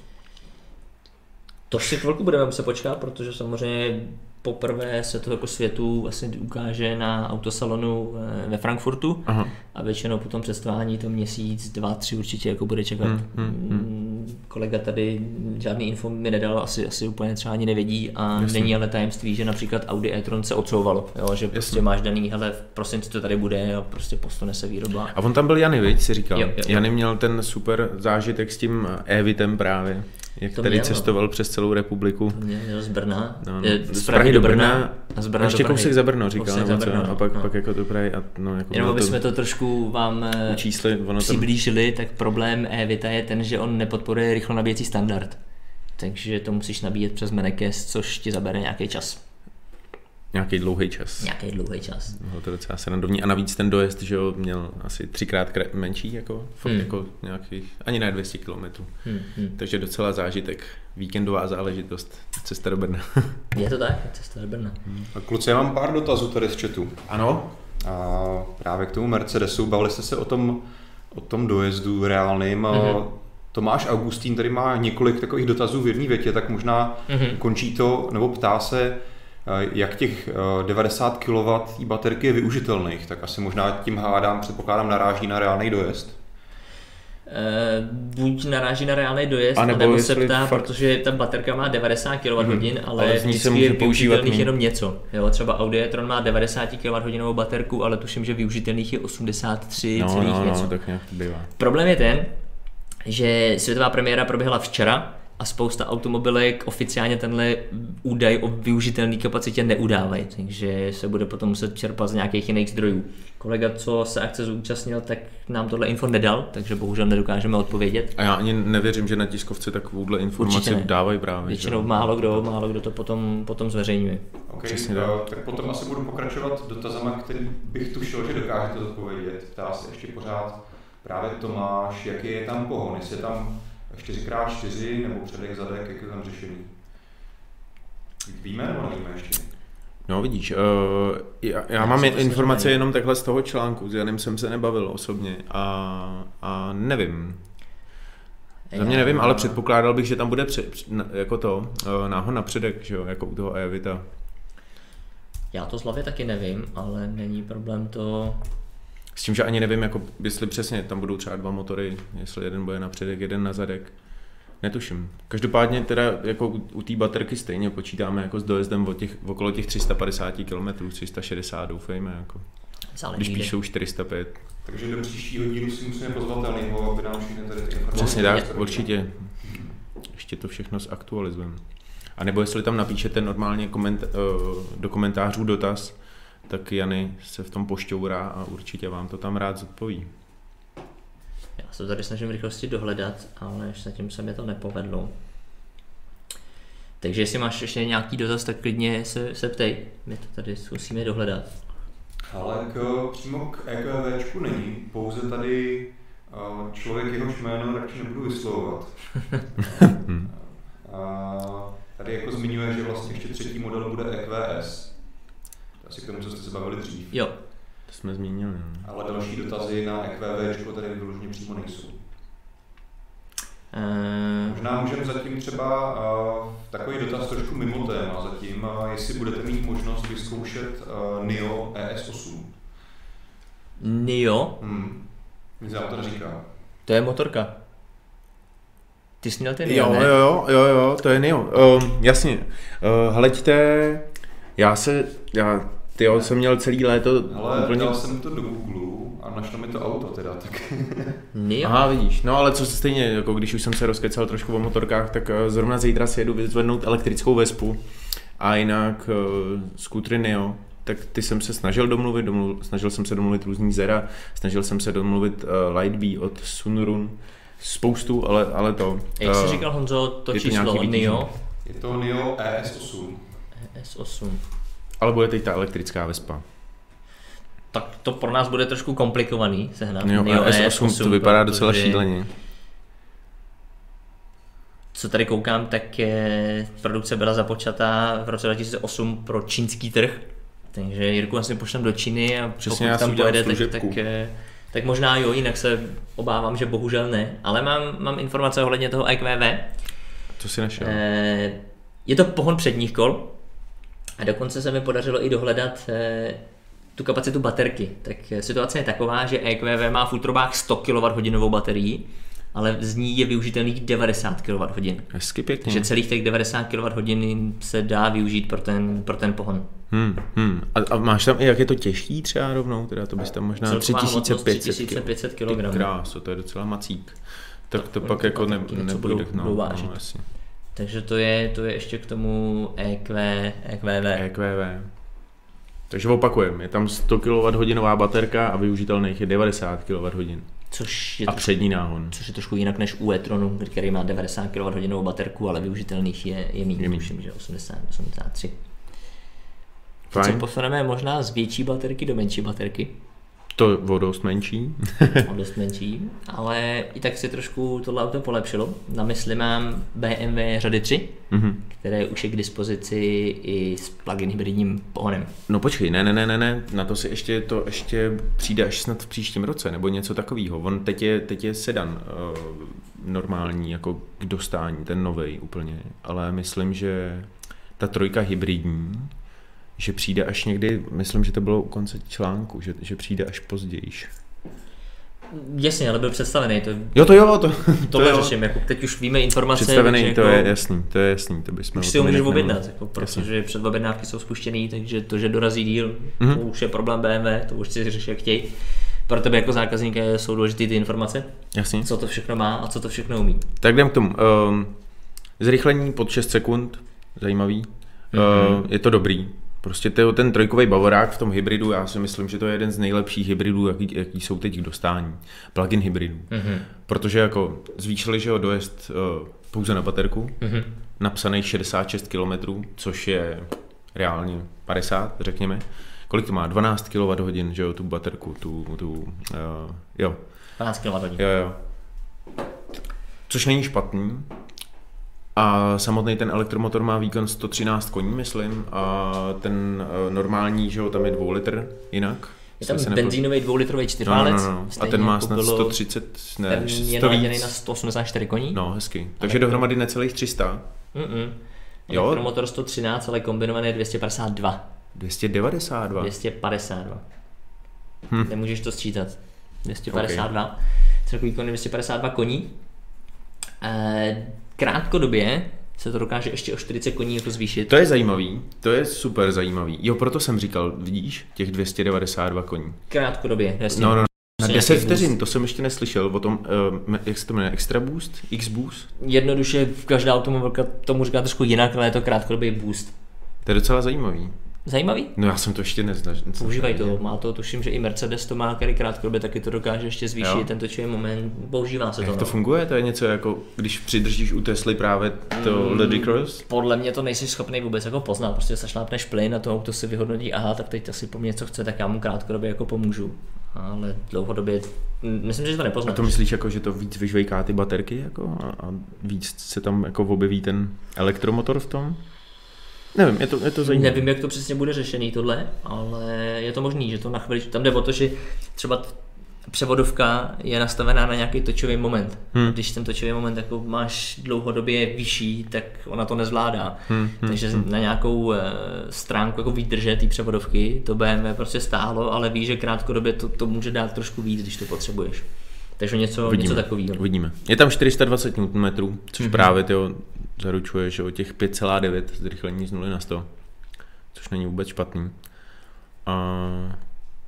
Speaker 1: To si chvilku budeme muset počkat, protože samozřejmě poprvé se to jako světu asi ukáže na autosalonu eh, ve Frankfurtu
Speaker 2: Aha.
Speaker 1: a většinou po tom cestování to měsíc, dva, tři určitě jako bude čekat.
Speaker 2: Hmm, hmm,
Speaker 1: Mm, Kolega tady žádný info mi nedal, asi, asi úplně třeba ani nevědí a
Speaker 2: Jasně.
Speaker 1: není ale tajemství, že například Audi e-tron se odsouvalo, jo, že prostě máš daný, hele v prosinci to tady bude a prostě postane se výroba.
Speaker 2: A on tam byl Jany, viď, si říkal.
Speaker 1: Jo, jo, jo.
Speaker 2: Jany měl ten super zážitek s tím Evitem právě. Jak
Speaker 1: To
Speaker 2: tady
Speaker 1: měl, no.
Speaker 2: cestoval přes celou republiku.
Speaker 1: Mě měl z Brna,
Speaker 2: No, no.
Speaker 1: eh, z Prahy do Brna a z Brna
Speaker 2: a ještě
Speaker 1: do Prahy.
Speaker 2: kousek za Brno, říkal, nebo
Speaker 1: za
Speaker 2: co,
Speaker 1: Brno,
Speaker 2: a pak,
Speaker 1: no.
Speaker 2: pak jako do Prahy a no, jako
Speaker 1: Jenom aby
Speaker 2: to
Speaker 1: jsme to trošku vám eh,
Speaker 2: čísly, ono tam,
Speaker 1: přiblížili, tak problém e-Vita je ten, že on nepodporuje rychlo nabíjecí standard. Takže to musíš nabíjet přes Menekes, což ti zabere nějaký čas.
Speaker 2: Nějaký dlouhý čas.
Speaker 1: Nějaký dlouhý čas.
Speaker 2: Bylo to docela srandovní. A navíc ten dojezd, že jo, měl asi třikrát kre- menší, jako, fakt
Speaker 1: Hmm.
Speaker 2: jako nějakých, ani ne 200 km.
Speaker 1: Hm, hm.
Speaker 2: Takže docela zážitek, víkendová záležitost, cesta do Brna.
Speaker 1: Je to tak? Cesta do Brna.
Speaker 3: A kluci, já mám pár dotazů tady z chatu.
Speaker 2: Ano?
Speaker 3: A právě k tomu Mercedesu, bavili jste se o tom, o tom dojezdu reálným. Mm-hmm. Tomáš Augustín tady má několik takových dotazů v jedné větě, tak možná
Speaker 1: Mhm.
Speaker 3: mm-hmm. končí to, nebo ptá se, jak těch eh, 90 kW té baterky je využitelných, tak asi možná tím hádám, předpokládám, naráží na reálný dojezd.
Speaker 1: Eh, buď naráží na reálný dojezd,
Speaker 2: A
Speaker 1: a
Speaker 2: nebo
Speaker 1: nebo se ptá,
Speaker 2: fakt-
Speaker 1: protože ta baterka má 90 kWh, mm-hmm. ale,
Speaker 2: Ale z ní se
Speaker 1: vždycky
Speaker 2: může
Speaker 1: je
Speaker 2: používat
Speaker 1: využitelných jenom něco. Jo, třeba Audi e-tron má 90 kWh baterku, ale tuším, že využitelných je 83
Speaker 2: No,
Speaker 1: celých
Speaker 2: no,
Speaker 1: něco.
Speaker 2: no, tak nějak to bývá.
Speaker 1: Problém je ten, že světová premiéra proběhla včera a spousta automobilek oficiálně tenhle údaj o využitelné kapacitě neudávají, takže se bude potom muset čerpat z nějakých jiných zdrojů. Kolega, co se akce zúčastnil, tak nám tohle info nedal, takže bohužel nedokážeme odpovědět.
Speaker 2: A já ani nevěřím, že na tiskovce takovouhle informaci dávají právě.
Speaker 1: Většinou
Speaker 2: že?
Speaker 1: málo kdo, málo kdo to potom, potom zveřejňuje.
Speaker 3: Okay,
Speaker 2: Přesně
Speaker 3: eh,
Speaker 2: tak.
Speaker 3: tak potom asi budu pokračovat dotazama, který bych tušil, že dokážete odpovědět. Ptá se ještě pořád právě Tomáš, jaký je tam pohon, jestli je tam 4x4 nebo předek, zadek, jak je tam řešený. Víme nebo nevíme ještě?
Speaker 2: No vidíš, uh, já, já mám informace jenom takhle z toho článku, s Janem jsem se nebavil osobně a, a nevím. Za mě nevím, ale předpokládal bych, že tam bude před, jako to, uh, náhon na předek, že jo, jako u toho Evita.
Speaker 1: Já to z hlavy taky nevím, ale není problém to...
Speaker 2: S tím, že ani nevím, jako, jestli přesně tam budou třeba dva motory, jestli jeden bude na předek, jeden na zadek. Netuším. Každopádně teda jako u, u té baterky stejně počítáme jako s dojezdem od těch, okolo těch 350 km, 360 doufejme. Jako. Když píšou 405.
Speaker 3: Takže do příštího dílu si musíme pozvat Elnýho, aby nám všechny tady ty informace...
Speaker 2: Přesně tak, určitě. Ještě to všechno zaktualizujeme. A nebo jestli tam napíšete normálně koment, eh, do komentářů dotaz, tak Jany se v tom pošťourá a určitě vám to tam rád zodpoví.
Speaker 1: Já se tady snažím v rychlosti dohledat, ale zatím se mi to nepovedlo. Takže jestli máš ještě nějaký dotaz, tak klidně se, se ptej. My to tady zkusíme dohledat.
Speaker 3: Ale k, přímo k EKVčku není, pouze tady eh, člověk jehož jméno radši nebudu vyslovovat. A tady jako zmiňuje, že vlastně ještě třetí model bude EQS. Asi k tomu, co jste se bavili dřív.
Speaker 1: Jo,
Speaker 2: To jsme zmínili. no.
Speaker 3: Ale další dotazy na EQVčko tady vyloženě přímo nejsou.
Speaker 1: ehm,
Speaker 3: Možná můžeme zatím třeba uh, takový dotaz trošku mimo téma zatím, uh, jestli budete mít možnost vyzkoušet uh, NIO ES8.
Speaker 1: Nio,
Speaker 3: Hmm. Nic to neříká.
Speaker 1: to je motorka. Ty jsi měl ten Nio,
Speaker 2: Jo,
Speaker 1: ne?
Speaker 2: jo, jo, jo, jo, to je Nio. Um, jasně. Uh, hleďte, já se, já, ty jo, jsem měl celý léto
Speaker 3: Ale
Speaker 2: úplně...
Speaker 3: dal jsem to do Google a našlo mi to auto teda, tak?
Speaker 2: Aha, vidíš. No ale co se stejně, jako když už jsem se rozkecal trošku o motorkách, tak eh, zrovna zítra si jedu vyzvednout elektrickou Vespu a jinak uh, skútry Neo, tak ty jsem se snažil domluvit, domluvil, snažil jsem se domluvit různý Zera, snažil jsem se domluvit uh, Lightbee od Sunrun, spoustu, ale, ale to.
Speaker 1: Jak jsi
Speaker 2: eh,
Speaker 1: říkal Honzo, to
Speaker 2: je to
Speaker 1: číslo
Speaker 2: vytížení.
Speaker 1: Nio
Speaker 3: je to NIO ES8.
Speaker 1: S8.
Speaker 2: Ale bude teď ta elektrická Vespa.
Speaker 1: Tak to pro nás bude trošku komplikovaný sehnat.
Speaker 2: Jo,
Speaker 1: Nio
Speaker 2: a S8 to vypadá docela šíleně.
Speaker 1: Co tady koukám, tak je, produkce byla započatá v roce 2008 pro čínský trh. Takže Jirku asi pošlem do Číny a
Speaker 2: Přesně,
Speaker 1: pokud tam pojede, tak, tak, eh, tak možná jo, jinak se obávám, že bohužel ne. Ale mám, mám informace ohledně toho IQV.
Speaker 2: Co si našel?
Speaker 1: Eh, Je to pohon předních kol a dokonce se mi podařilo i dohledat eh, tu kapacitu baterky. Tak eh, situace je taková, že EQV má v útrobách 100 kWh baterií, ale z ní je využitelných 90 kWh.
Speaker 2: Hezky pěkně.
Speaker 1: Takže celých těch 90 kWh se dá využít pro ten, pro ten pohon.
Speaker 2: Hmm, hmm. A, a, máš tam i jak je to těžký třeba rovnou, teda to bys tam možná
Speaker 1: Celková hmotnost
Speaker 2: 3500
Speaker 1: 3500 kg.
Speaker 2: Ty Kráso, to je docela macík. Tak to
Speaker 1: Tak
Speaker 2: pak
Speaker 1: to
Speaker 2: jako ne, nepůjde.
Speaker 1: budou-
Speaker 2: no, no, jasně.
Speaker 1: Takže to je, to je ještě k tomu EQ, EQV.
Speaker 2: EQV. Takže opakujeme, je tam 100 kWh baterka a využitelných je 90 kWh.
Speaker 1: Což je,
Speaker 2: A
Speaker 1: trošku,
Speaker 2: přední náhon.
Speaker 1: což je trošku jinak než u e-tronu, který má 90 kWh baterku, ale využitelných je, je méně, tuším, že 80, 83. Co
Speaker 2: Fajn,
Speaker 1: posuneme možná z větší baterky do menší baterky,
Speaker 2: to o dost menší.
Speaker 1: o dost menší, ale i tak si trošku tohle auto polepšilo. Na mysli mám BMW řady 3,
Speaker 2: Mhm.
Speaker 1: které už je k dispozici i s plug-in hybridním pohonem.
Speaker 2: No počkej, ne, ne, ne, ne, ne, na to si ještě to ještě přijde až snad v příštím roce, nebo něco takového. On teď je, teď je sedan uh, normální, jako k dostání, ten novej úplně, ale myslím, že ta trojka hybridní, že přijde až někdy, myslím, že to bylo u konce článku, že, že přijde až později.
Speaker 1: Jasně, ale byl představený, to,
Speaker 2: Jo, to jo, to,
Speaker 1: tohle
Speaker 2: jo.
Speaker 1: řeším, jako teď už víme informace,
Speaker 2: Představený,
Speaker 1: takže
Speaker 2: to
Speaker 1: jako,
Speaker 2: je jasný, to je jasný, to bychom
Speaker 1: už si ho
Speaker 2: jinak
Speaker 1: objednat, jako, protože předobjednávky jsou spuštěný, takže to, že dorazí díl,
Speaker 2: Mhm.
Speaker 1: to už je problém BMW, to už si řeší jak chtějí. Pro tebe jako zákazníka jsou důležité ty informace,
Speaker 2: Jasně.
Speaker 1: co to všechno má a co to všechno umí.
Speaker 2: Tak jdem k tomu. Um, zrychlení pod 6 sekund, zajímavý. Mm-hmm. Uh, je to dobrý. Prostě to, ten trojkový bavorák v tom hybridu, já si myslím, že to je jeden z nejlepších hybridů, jaký, jaký jsou teď k dostání. Plug-in hybridů.
Speaker 1: Mhm.
Speaker 2: Protože jako zvýšili, že ho dojezd uh, pouze na baterku,
Speaker 1: Mhm.
Speaker 2: napsaných 66 km, což je reálně 50, řekněme. Kolik to má? 12 kWh, že jo, tu baterku, tu, tu uh, jo,
Speaker 1: 12 kWh.
Speaker 2: Jo, jo. Což není špatný. A samotný ten elektromotor má výkon 113 koní, myslím, a ten eh, normální, že jo, tam je 2 litr jinak.
Speaker 1: Je tam benzínový dvoulitrový
Speaker 2: no,
Speaker 1: čtyřválec,
Speaker 2: no, no, no. A
Speaker 1: stejně
Speaker 2: ten má
Speaker 1: jako
Speaker 2: snad
Speaker 1: bylo-
Speaker 2: 130, ne,
Speaker 1: ten je
Speaker 2: 100
Speaker 1: naladěný
Speaker 2: víc.
Speaker 1: na 184 koní.
Speaker 2: No, hezky. Takže dohromady necelých 300.
Speaker 1: Mm-mm.
Speaker 2: Jo.
Speaker 1: Elektromotor 113, ale kombinovaný je 252.
Speaker 2: 292.
Speaker 1: 252.
Speaker 2: Hm.
Speaker 1: Nemůžeš to sčítat. 252. Celkový výkon je 252 koní. Eh, Krátkodobě se to dokáže ještě o 40 koní jako zvýšit.
Speaker 2: To je zajímavý, to je super zajímavý. Jo, proto jsem říkal, vidíš, těch 292 koní.
Speaker 1: Krátkodobě, jasně.
Speaker 2: No, no, na
Speaker 1: Prostě
Speaker 2: 10
Speaker 1: nějaký
Speaker 2: vteřin,
Speaker 1: boost.
Speaker 2: to jsem ještě neslyšel o tom, uh, jak se to jmenuje, Extra Boost? X Boost?
Speaker 1: Jednoduše každá automobilka tomu říká trošku jinak, ale je to krátkodobý boost.
Speaker 2: To je docela zajímavý.
Speaker 1: Zajímavý?
Speaker 2: No já jsem to ještě neznal.
Speaker 1: Používají to, má to, tuším, že i Mercedes to má, který krátkodobě taky to dokáže ještě zvýšit,
Speaker 2: Jo.
Speaker 1: ten točivý moment, používá se to.
Speaker 2: Jak to
Speaker 1: no.
Speaker 2: funguje? To je něco jako, když přidržíš u Tesly právě to
Speaker 1: Mm.
Speaker 2: Ludicrous?
Speaker 1: Podle mě to nejsi schopný vůbec jako poznat, prostě zašlápneš plyn a to auto si vyhodnotí, aha, tak teď asi po mně něco chce, tak já mu krátkodobě jako pomůžu. Ale dlouhodobě, myslím, že to
Speaker 2: A
Speaker 1: nepoznáš.
Speaker 2: to myslíš jako, že to víc vyžvejká ty baterky jako a, a víc se tam jako objeví ten elektromotor v tom? Nevím, je to, je to zajímavé.
Speaker 1: Nevím, jak to přesně bude řešený tohle, ale je to možný, že to na chvíli, tam jde o to, že třeba převodovka je nastavená na nějaký točový moment.
Speaker 2: Hmm.
Speaker 1: Když ten točový moment jako máš dlouhodobě vyšší, tak ona to nezvládá.
Speaker 2: Hmm, hmm,
Speaker 1: Takže na nějakou eh, stránku jako výdrže té převodovky to BMW prostě stáhlo, ale ví, že krátkodobě to, to může dát trošku víc, když to potřebuješ. Takže něco, něco takového.
Speaker 2: Uvidíme. Je tam 420 Nm, což
Speaker 1: Mhm.
Speaker 2: právě tyjo, zaručuje, že o těch 5,9 zrychlení z 0 na 100, což není vůbec špatný. A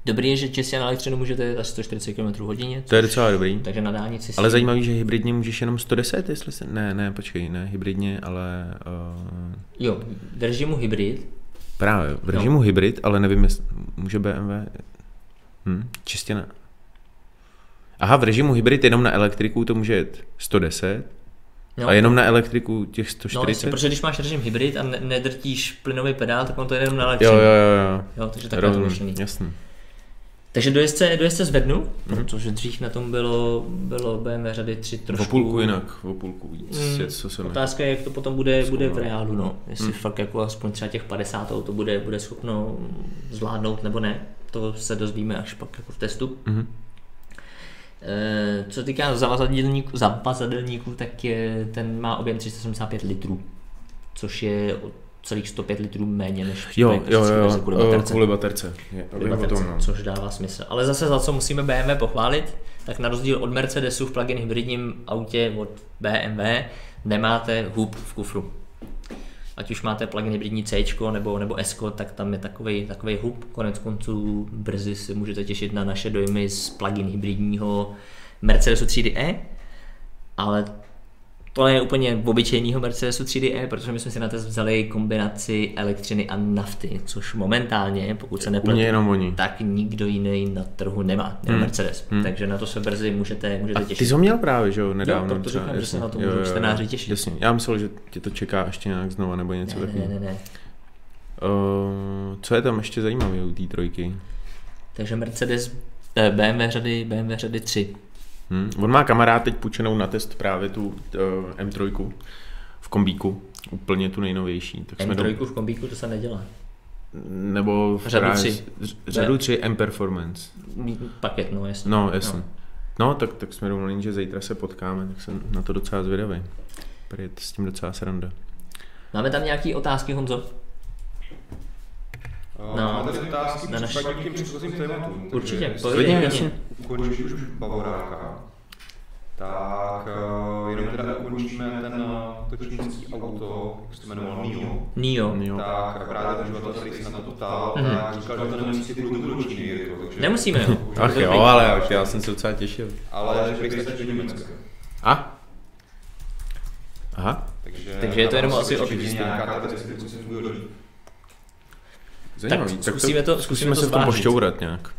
Speaker 1: Dobrý je, že čistě na elektřinu můžete jet až 140 km hodině,
Speaker 2: to je docela dobrý.
Speaker 1: takže na dálnici si...
Speaker 2: Ale zajímavý, že hybridně můžeš jenom 110, jestli se... Ne, ne, počkej, ne hybridně, ale... Uh,
Speaker 1: Jo, v režimu hybrid,
Speaker 2: právě, v režimu hybrid, ale nevím, jestli může BMW... Hm, čistě na... Aha, v režimu hybrid jenom na elektriku to může jet 110
Speaker 1: jo,
Speaker 2: a jenom na elektriku těch
Speaker 1: No, jasně,
Speaker 2: 140?
Speaker 1: protože když máš režim hybrid a ne- nedrtíš plynový pedál, tak on to jede jenom na
Speaker 2: jo,
Speaker 1: elektřinu.
Speaker 2: jo, jo, jo.
Speaker 1: jo takže takhle to
Speaker 2: jasný.
Speaker 1: Takže dojezdce, dojezdce zvednu,
Speaker 2: Mhm.
Speaker 1: protože dřív na tom bylo, bylo BMW řady 3 trošku...
Speaker 2: O půlku jinak, o půlku víc,
Speaker 1: Mm,
Speaker 2: je, co se mi...
Speaker 1: Otázka je, jak to potom bude, bude v reálu, no. Jestli
Speaker 2: Hmm.
Speaker 1: fakt jako aspoň třeba těch 50 to bude, bude schopno zvládnout nebo ne. To se dozvíme až pak jako v testu.
Speaker 2: Mhm.
Speaker 1: E, co týká zavazadelníků, zavazadelníků, tak je, ten má objem 375 litrů, což je o celých 105 litrů méně než v
Speaker 2: Jo, jo,
Speaker 1: verze
Speaker 2: jo,
Speaker 1: kvůli
Speaker 2: jo,
Speaker 1: baterce.
Speaker 2: kvůli baterce. Je,
Speaker 1: Kvůli baterce,
Speaker 2: tom, no.
Speaker 1: což dává smysl. Ale zase za co musíme BMW pochválit, tak na rozdíl od Mercedesu v plug-in hybridním autě od BMW nemáte hub v kufru. Ať už máte plug-in hybridní C nebo, nebo S, tak tam je takový takový hub. Konec konců brzy si můžete těšit na naše dojmy z plug-in hybridního Mercedesu třídy E. ale to je úplně obyčejného Mercedesu 3DE, protože my jsme si na test vzali kombinaci elektřiny a nafty, což momentálně, pokud se nepletu,
Speaker 2: jenom oni.
Speaker 1: tak nikdo jiný na trhu nemá, nebo hmm. Mercedes. Hmm. Takže na to se brzy můžete, můžete
Speaker 2: A
Speaker 1: těšit.
Speaker 2: ty jsi ho měl právě, že jo, nedávno.
Speaker 1: Jo, proto
Speaker 2: třeba,
Speaker 1: říkám, že se na to můžou čtenáři těšit.
Speaker 2: Jasně, já myslel, že tě to čeká ještě nějak znova nebo něco
Speaker 1: Ne, ne,
Speaker 2: takového.
Speaker 1: ne, ne.
Speaker 2: Uh, co je tam ještě zajímavé u té trojky?
Speaker 1: Takže Mercedes, eh, BMW řady, BMW řady 3.
Speaker 2: Hm? On má kamarád teď půjčenou na test právě tu uh, M3 v kombíku, úplně tu nejnovější. Tak jsme
Speaker 1: M3 v kombíku to se nedělá.
Speaker 2: nebo v
Speaker 1: Řadu
Speaker 2: právě-
Speaker 1: tři.
Speaker 2: ř- Řadu 3 M Performance.
Speaker 1: Paket, no jasně.
Speaker 2: No, jasně. No, tak, tak jsme domluvili, že zítra se potkáme, tak jsem na to docela zvědavý. Prý s tím docela sranda.
Speaker 1: Máme tam nějaký otázky, Honzo?
Speaker 3: No,
Speaker 1: No.
Speaker 3: Máte otázky
Speaker 1: Na
Speaker 3: předchozím tématům?
Speaker 1: Určitě,
Speaker 2: klidně. jasně.
Speaker 3: Ukončíš už Bavoráka, tak uh, jenom teda ukončíme ten uh, točnický auto, jak se to jmenoval, Mio.
Speaker 1: Nio.
Speaker 2: Jo.
Speaker 3: Tak právě ten uživatel, který se na to ptal,
Speaker 1: Mhm.
Speaker 3: tak říkal, že to nemusí kvůli do Číny, Jirko, takže...
Speaker 1: Nemusíme, jo.
Speaker 2: Ach jo, ale ach, já jsem se docela těšil.
Speaker 3: Ale že bych stačí do Německa.
Speaker 2: A? Aha,
Speaker 3: Takže,
Speaker 1: Takže je to jenom asi o
Speaker 3: nějaká ta distribuce funguje líp.
Speaker 2: zajímavý.
Speaker 1: Tak zkusíme to- zkusíme
Speaker 2: zkusíme
Speaker 1: to
Speaker 2: se v tom pošťourat nějak.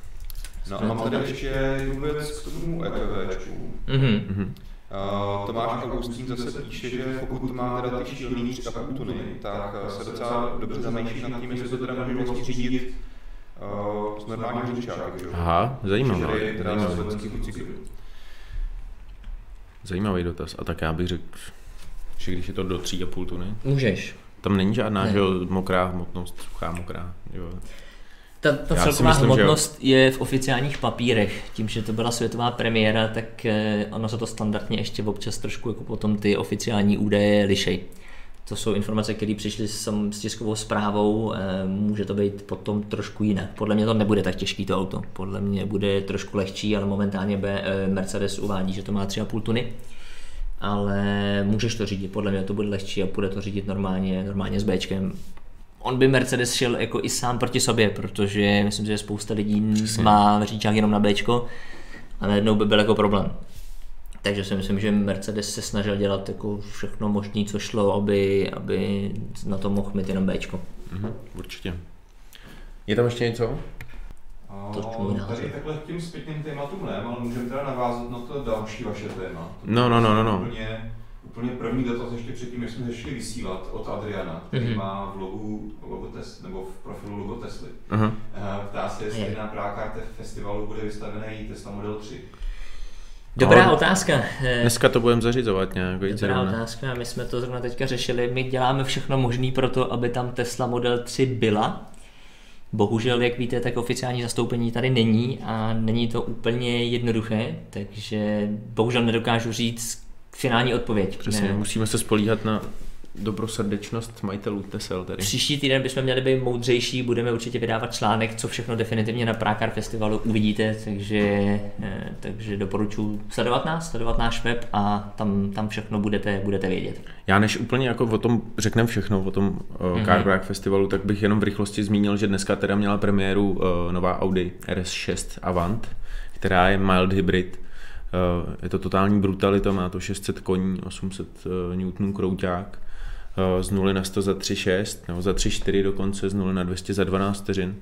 Speaker 3: No a mám tady ještě jednu věc k tomu EPVčku.
Speaker 1: Mhm.
Speaker 2: Mhm.
Speaker 3: Uh, Tomáš Augustín zase píše, že pokud má teda ty šílený 3,5 tuny, tak se docela dobře zamýšlí nad tím, jestli to teda může vlastně řídit uh, s normálním řidičákem.
Speaker 2: Aha, zajímavé. Zajímavý. dotaz. A tak já bych řekl, že když je to do 3,5 tuny,
Speaker 1: Můžeš.
Speaker 2: tam není žádná
Speaker 1: Ne.
Speaker 2: že jo, mokrá hmotnost, suchá mokrá. Jo.
Speaker 1: Ta, ta
Speaker 2: Já
Speaker 1: celková
Speaker 2: myslím, že
Speaker 1: hmotnost je v oficiálních papírech. Tím, že to byla světová premiéra, tak eh, ono se to standardně ještě občas trošku jako potom ty oficiální údaje lišej. To jsou informace, které přišly sam s tiskovou zprávou, eh, může to být potom trošku jinak. Podle mě to nebude tak těžký to auto. Podle mě bude trošku lehčí, ale momentálně B, eh, Mercedes uvádí, že to má 3,5 tuny. Ale můžeš to řídit, podle mě to bude lehčí a bude to řídit normálně, normálně s Bčkem. On by Mercedes šel jako i sám proti sobě, protože myslím, že spousta lidí
Speaker 2: Přesně.
Speaker 1: má říčák jenom na Bčko a najednou by byl jako problém. Takže si myslím, že Mercedes se snažil dělat jako všechno možné, co šlo, aby, aby na to mohl mít jenom Bčko.
Speaker 2: Mhm, určitě. Je tam ještě něco?
Speaker 1: To.
Speaker 3: Tady takhle k těm zpětným tématům ne, ale můžeme teda navázat na to další vaše téma. To
Speaker 2: No, no, no, no, no.
Speaker 3: Úplně, úplně první dotaz ještě předtím, než jsme začali vysílat od Adriana, který
Speaker 1: Mhm.
Speaker 3: má v logu logo Tes, nebo v profilu logo Tesly. Eh, Ptá se, jestli
Speaker 1: Je.
Speaker 3: na Prákarte festivalu bude vystavený Tesla Model 3.
Speaker 1: Dobrá
Speaker 2: No,
Speaker 1: otázka. Eh,
Speaker 2: Dneska to budeme zařizovat nějak,
Speaker 1: Dobrá
Speaker 2: zrovna.
Speaker 1: otázka, my jsme to zrovna teďka řešili. My děláme všechno možné pro to, aby tam Tesla Model 3 byla. Bohužel, jak víte, tak oficiální zastoupení tady není a není to úplně jednoduché, takže bohužel nedokážu říct finální odpověď.
Speaker 2: Přesně,
Speaker 1: Ne.
Speaker 2: musíme se spolíhat na dobrosrdečnost majitelů Tesel tady.
Speaker 1: Příští týden bychom měli být moudřejší, budeme určitě vydávat článek, co všechno definitivně na Prákar Festivalu uvidíte, takže, eh, takže doporučuji sledovat nás, sledovat náš web a tam, tam všechno budete, budete vědět.
Speaker 2: Já než úplně jako o tom řekneme všechno, o tom uh, Car Prague Festivalu, tak bych jenom v rychlosti zmínil, že dneska teda měla premiéru uh, nová Audi RS6 Avant, která je mild hybrid. Uh, je to totální brutalita, má to 600 koní, 800 uh, Newtonů krouťák, uh, z 0 na 100 za 3,6, nebo za 3,4 dokonce, z 0 na 200 za 12 vteřin.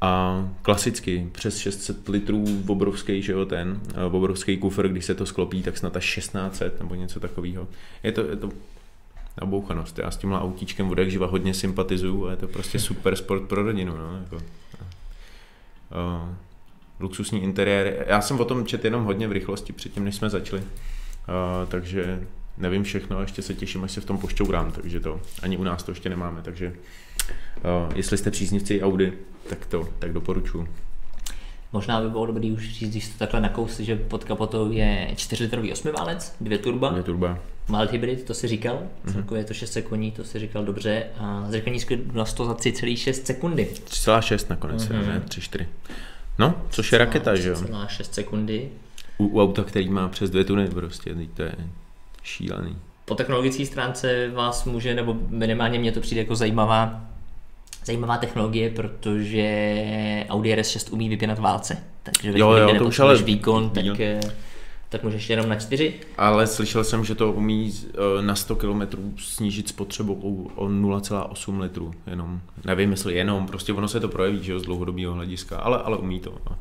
Speaker 2: A klasicky přes 600 litrů obrovský, že jo, ten eh, obrovský kufr, když se to sklopí, tak snad až 1600 nebo něco takového. Je to, je to nabouchanost. Já s tímhle autíčkem od jak živa hodně sympatizuju a je to prostě super sport pro rodinu. No, jako. Uh, luxusní interiér. Já jsem o tom čet jenom hodně v rychlosti předtím, než jsme začali. Uh, takže nevím všechno ještě se těším, až se v tom pošťourám, takže to ani u nás to ještě nemáme, takže uh, jestli jste příznivci Audi, tak to tak doporučuji.
Speaker 1: Možná by bylo dobrý už říct, když to takhle nakousli, že pod kapotou je 4-litrový osmiválec, dvě turba,
Speaker 2: Dvě turba.
Speaker 1: mild hybrid, to si říkal,
Speaker 2: Mhm.
Speaker 1: celkově je to 6 koní, to si říkal dobře, a zřekl nízky na 100 za 3,6 sekundy.
Speaker 2: 3,6 nakonec,
Speaker 1: Mhm.
Speaker 2: mm-hmm. ne? 3,4. No, což je raketa, že jo?
Speaker 1: 3,6 sekundy.
Speaker 2: U, u auta, který má přes dvě tuny prostě, teď to je šílený.
Speaker 1: Po technologické stránce vás může, nebo minimálně mě to přijde jako zajímavá, zajímavá technologie, protože Audi RS6 umí vypínat válce. Takže ve
Speaker 2: Jo, jo, to už ale-
Speaker 1: výkon, tak,
Speaker 2: Jo.
Speaker 1: Tak můžeš jenom na 4.
Speaker 2: Ale slyšel jsem, že to umí eh, na 100 km snížit spotřebu o 0,8 litru jenom. Nevím, jestli jenom, prostě ono se to projeví, že jo, z dlouhodobého hlediska, ale, ale umí to. No.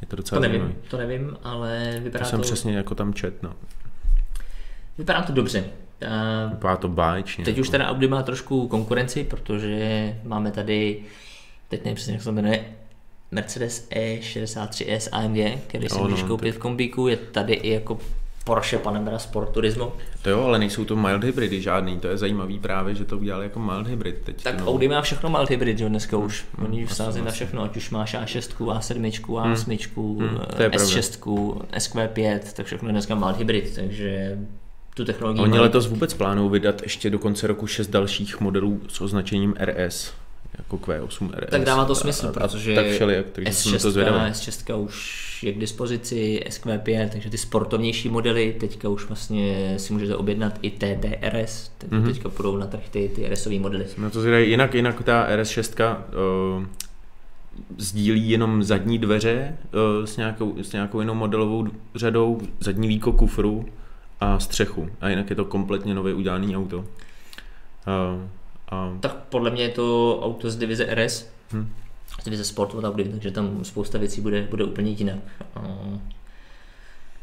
Speaker 2: Je to docela
Speaker 1: To nevím,
Speaker 2: zajímavý.
Speaker 1: to nevím, ale vypadá
Speaker 2: To
Speaker 1: to,
Speaker 2: jsem přesně jako tam čet, no.
Speaker 1: vypadá to dobře. A
Speaker 2: Vypadá to báječně.
Speaker 1: teď už
Speaker 2: jako.
Speaker 1: teda Audi má trošku konkurenci, protože máme tady, teď nevím přesně, jak se to jmenuje, Mercedes E E63S AMG, který si můžeš
Speaker 2: no,
Speaker 1: koupit
Speaker 2: tak-
Speaker 1: v kombíku, je tady i jako Porsche Panamera Sport Turismo.
Speaker 2: To jo, ale nejsou to mild hybridy žádný, to je zajímavý právě, že to udělali jako mild hybrid teď.
Speaker 1: Tak
Speaker 2: no.
Speaker 1: Audi má všechno mild hybrid, jo, dneska už. Oni už
Speaker 2: asi
Speaker 1: sází na
Speaker 2: vlastně.
Speaker 1: všechno, ať už máš A6, A7, A8,
Speaker 2: Hmm, to je pravda.
Speaker 1: S6, SQ5, tak všechno je dneska mild hybrid, takže tu technologii
Speaker 2: Oni
Speaker 1: mají.
Speaker 2: letos vůbec plánují vydat ještě do konce roku šest dalších modelů s označením RS, jako Q8 RS.
Speaker 1: Tak dává to smysl,
Speaker 2: a, a,
Speaker 1: protože
Speaker 2: tak všelijak, takže jsem na to
Speaker 1: S6,
Speaker 2: zvědavý.
Speaker 1: S6 už je k dispozici, SQ5, takže ty sportovnější modely, teďka už vlastně si můžete objednat i TTRS, takže
Speaker 2: Mhm.
Speaker 1: mm-hmm. teďka půjdou na trh ty, ty RSové modely.
Speaker 2: Na to zvědavý. Jinak, jinak ta RS6 uh, sdílí jenom zadní dveře uh, s, nějakou, s nějakou jinou modelovou řadou, zadní výko kufru a střechu. A jinak je to kompletně nově udělané auto. Uh, a
Speaker 1: Tak podle mě je to auto z divize RS,
Speaker 2: Hm.
Speaker 1: hm. z divize Sport od Audi, takže tam spousta věcí bude, bude úplně jinak. A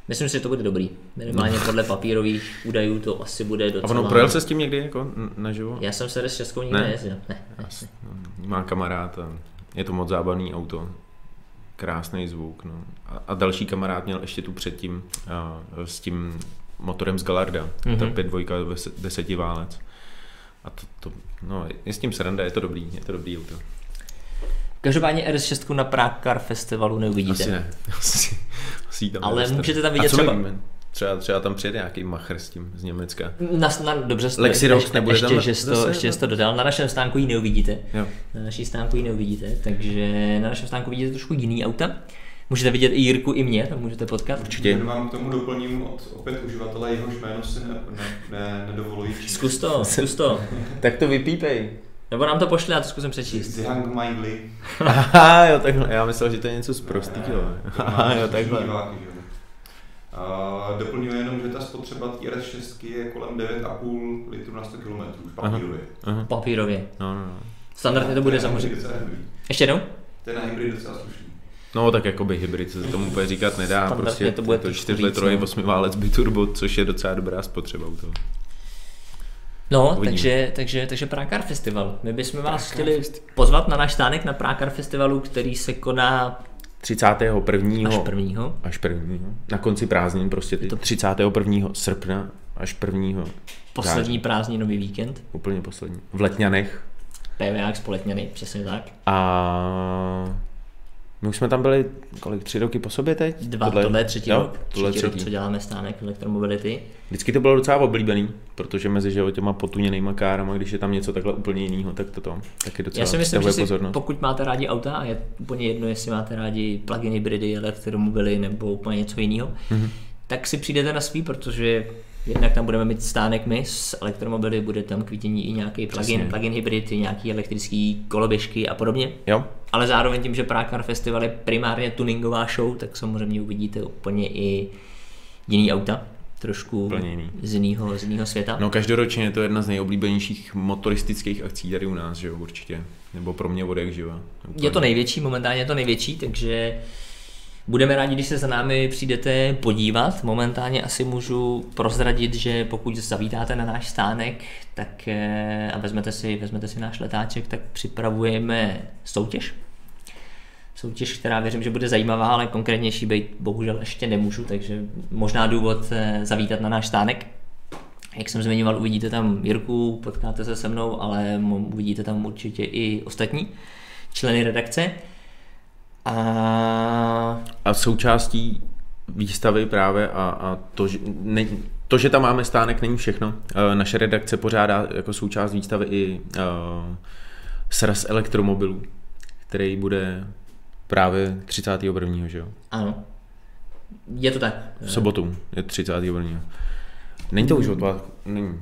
Speaker 1: Myslím si, že to bude dobrý. Minimálně podle papírových údajů to asi bude
Speaker 2: A
Speaker 1: docela...
Speaker 2: ono projel se s tím někdy jako naživo?
Speaker 1: Já jsem se s Českou nikdy
Speaker 2: Ne.
Speaker 1: ne. nejezdil. Ne, ne.
Speaker 2: Má kamarád a je to moc zábavný auto. Krásný zvuk. No. A, a další kamarád měl ještě tu předtím a, s tím motorem z Galarda. Mm-hmm. Ta
Speaker 1: Mhm.
Speaker 2: 5.2 deseti válec. A to, to, no, je s tím sranda, je to dobrý, je to dobrý auto.
Speaker 1: Každopádně RS6 na Prague Car Festivalu neuvidíte.
Speaker 2: Asi ne. Asi, asi tam
Speaker 1: Ale můžete tam vidět
Speaker 2: co
Speaker 1: třeba-
Speaker 2: víme? Třeba, třeba tam přijede nějaký macher s tím z Německa.
Speaker 1: Na, na, dobře, jste-
Speaker 2: Lexi Rox
Speaker 1: ještě,
Speaker 2: nebude
Speaker 1: ještě,
Speaker 2: tam
Speaker 1: že jsi to,
Speaker 2: zase?
Speaker 1: ještě jsi to dodal. Na našem stánku ji neuvidíte.
Speaker 2: Jo.
Speaker 1: Na naší stánku ji neuvidíte, takže na našem stánku vidíte trošku jiný auta. Můžete vidět i Jirku, i mě, tam můžete potkat.
Speaker 2: Určitě.
Speaker 3: Jen vám k tomu doplním od opět uživatele, jehož jméno si ne, ne, ne, nedovoluji číst.
Speaker 1: Zkus to, zkus to.
Speaker 2: Tak to vypípej.
Speaker 1: Nebo nám to pošli, já to zkusím přečíst.
Speaker 3: Zihang Mindly.
Speaker 2: Aha, jo, takhle. Já myslel, že to je něco z prostýho. Aha, jo, takhle.
Speaker 3: A doplňuji jenom, že ta spotřeba té RS6 je kolem 9,5 litru na 100 km papírově.
Speaker 2: Aha.
Speaker 1: Papírově.
Speaker 2: No, no, no.
Speaker 1: Standardně to bude samozřejmě. Ještě jednou?
Speaker 3: To je na hybrid docela slušný.
Speaker 2: No tak jakoby hybrid se tomu úplně říkat nedá,
Speaker 1: Standardně
Speaker 2: prostě
Speaker 1: to bude
Speaker 2: to
Speaker 1: trošku
Speaker 2: 4
Speaker 1: víc,
Speaker 2: litrový
Speaker 1: no.
Speaker 2: 8 válec biturbo, což je docela dobrá spotřeba u toho.
Speaker 1: No,
Speaker 2: Uvidíme.
Speaker 1: takže, takže, takže Car Festival. My bychom vás chtěli pozvat na náš stánek na Car Festivalu, který se koná
Speaker 2: 31.
Speaker 1: až prvního.
Speaker 2: až prvního. Na konci prázdnin prostě ty.
Speaker 1: to-
Speaker 2: 31. srpna až 1.
Speaker 1: Poslední prázdninový víkend.
Speaker 2: Úplně poslední. V Letňanech.
Speaker 1: PVák spoletněný, přesně tak.
Speaker 2: A my už jsme tam byli kolik, tři roky po sobě teď?
Speaker 1: Dva, tohle, tohle je třetí
Speaker 2: jo,
Speaker 1: rok.
Speaker 2: Tohle
Speaker 1: třetí,
Speaker 2: třetí.
Speaker 1: rok, co děláme stánek elektromobility.
Speaker 2: Vždycky to bylo docela oblíbený, protože mezi že, těma potuněnýma kárama, když je tam něco takhle úplně jiného, tak to to taky docela
Speaker 1: Já si myslím, že si,
Speaker 2: pozornost.
Speaker 1: pokud máte rádi auta, a je úplně jedno, jestli máte rádi plug-in hybridy, elektromobily nebo úplně něco jiného,
Speaker 2: Mhm.
Speaker 1: mm-hmm. tak si přijdete na svý, protože jednak tam budeme mít stánek my s elektromobily, bude tam k vidění i nějaký plug-in, plug-in hybrid, nějaký elektrický koloběžky a podobně.
Speaker 2: Jo?
Speaker 1: Ale zároveň tím, že Prague Car Festival je primárně tuningová show, tak samozřejmě uvidíte úplně i jiný auta, trošku
Speaker 2: Úplně jiný.
Speaker 1: z jiného, z jiného světa.
Speaker 2: No každoročně je to jedna z nejoblíbenějších motoristických akcí tady u nás, že jo, určitě. Nebo pro mě vodek živa.
Speaker 1: Je to největší, momentálně je to největší, takže budeme rádi, když se za námi přijdete podívat. Momentálně asi můžu prozradit, že pokud zavítáte na náš stánek tak, eh, a vezmete si, vezmete si náš letáček, tak připravujeme soutěž. Soutěž, která věřím, že bude zajímavá, ale konkrétnější být bohužel ještě nemůžu, takže možná důvod eh, zavítat na náš stánek. Jak jsem zmiňoval, uvidíte tam Jirku, potkáte se se mnou, ale uvidíte tam určitě i ostatní členy redakce. A
Speaker 2: A součástí výstavy právě a, a to, že, ne, to, že tam máme stánek, není všechno. E, Naše redakce pořádá jako součást výstavy i uh, sraz elektromobilů, který bude právě 31. že jo?
Speaker 1: ano, je to tak.
Speaker 2: V sobotu je 31. Není to už od vás? Není.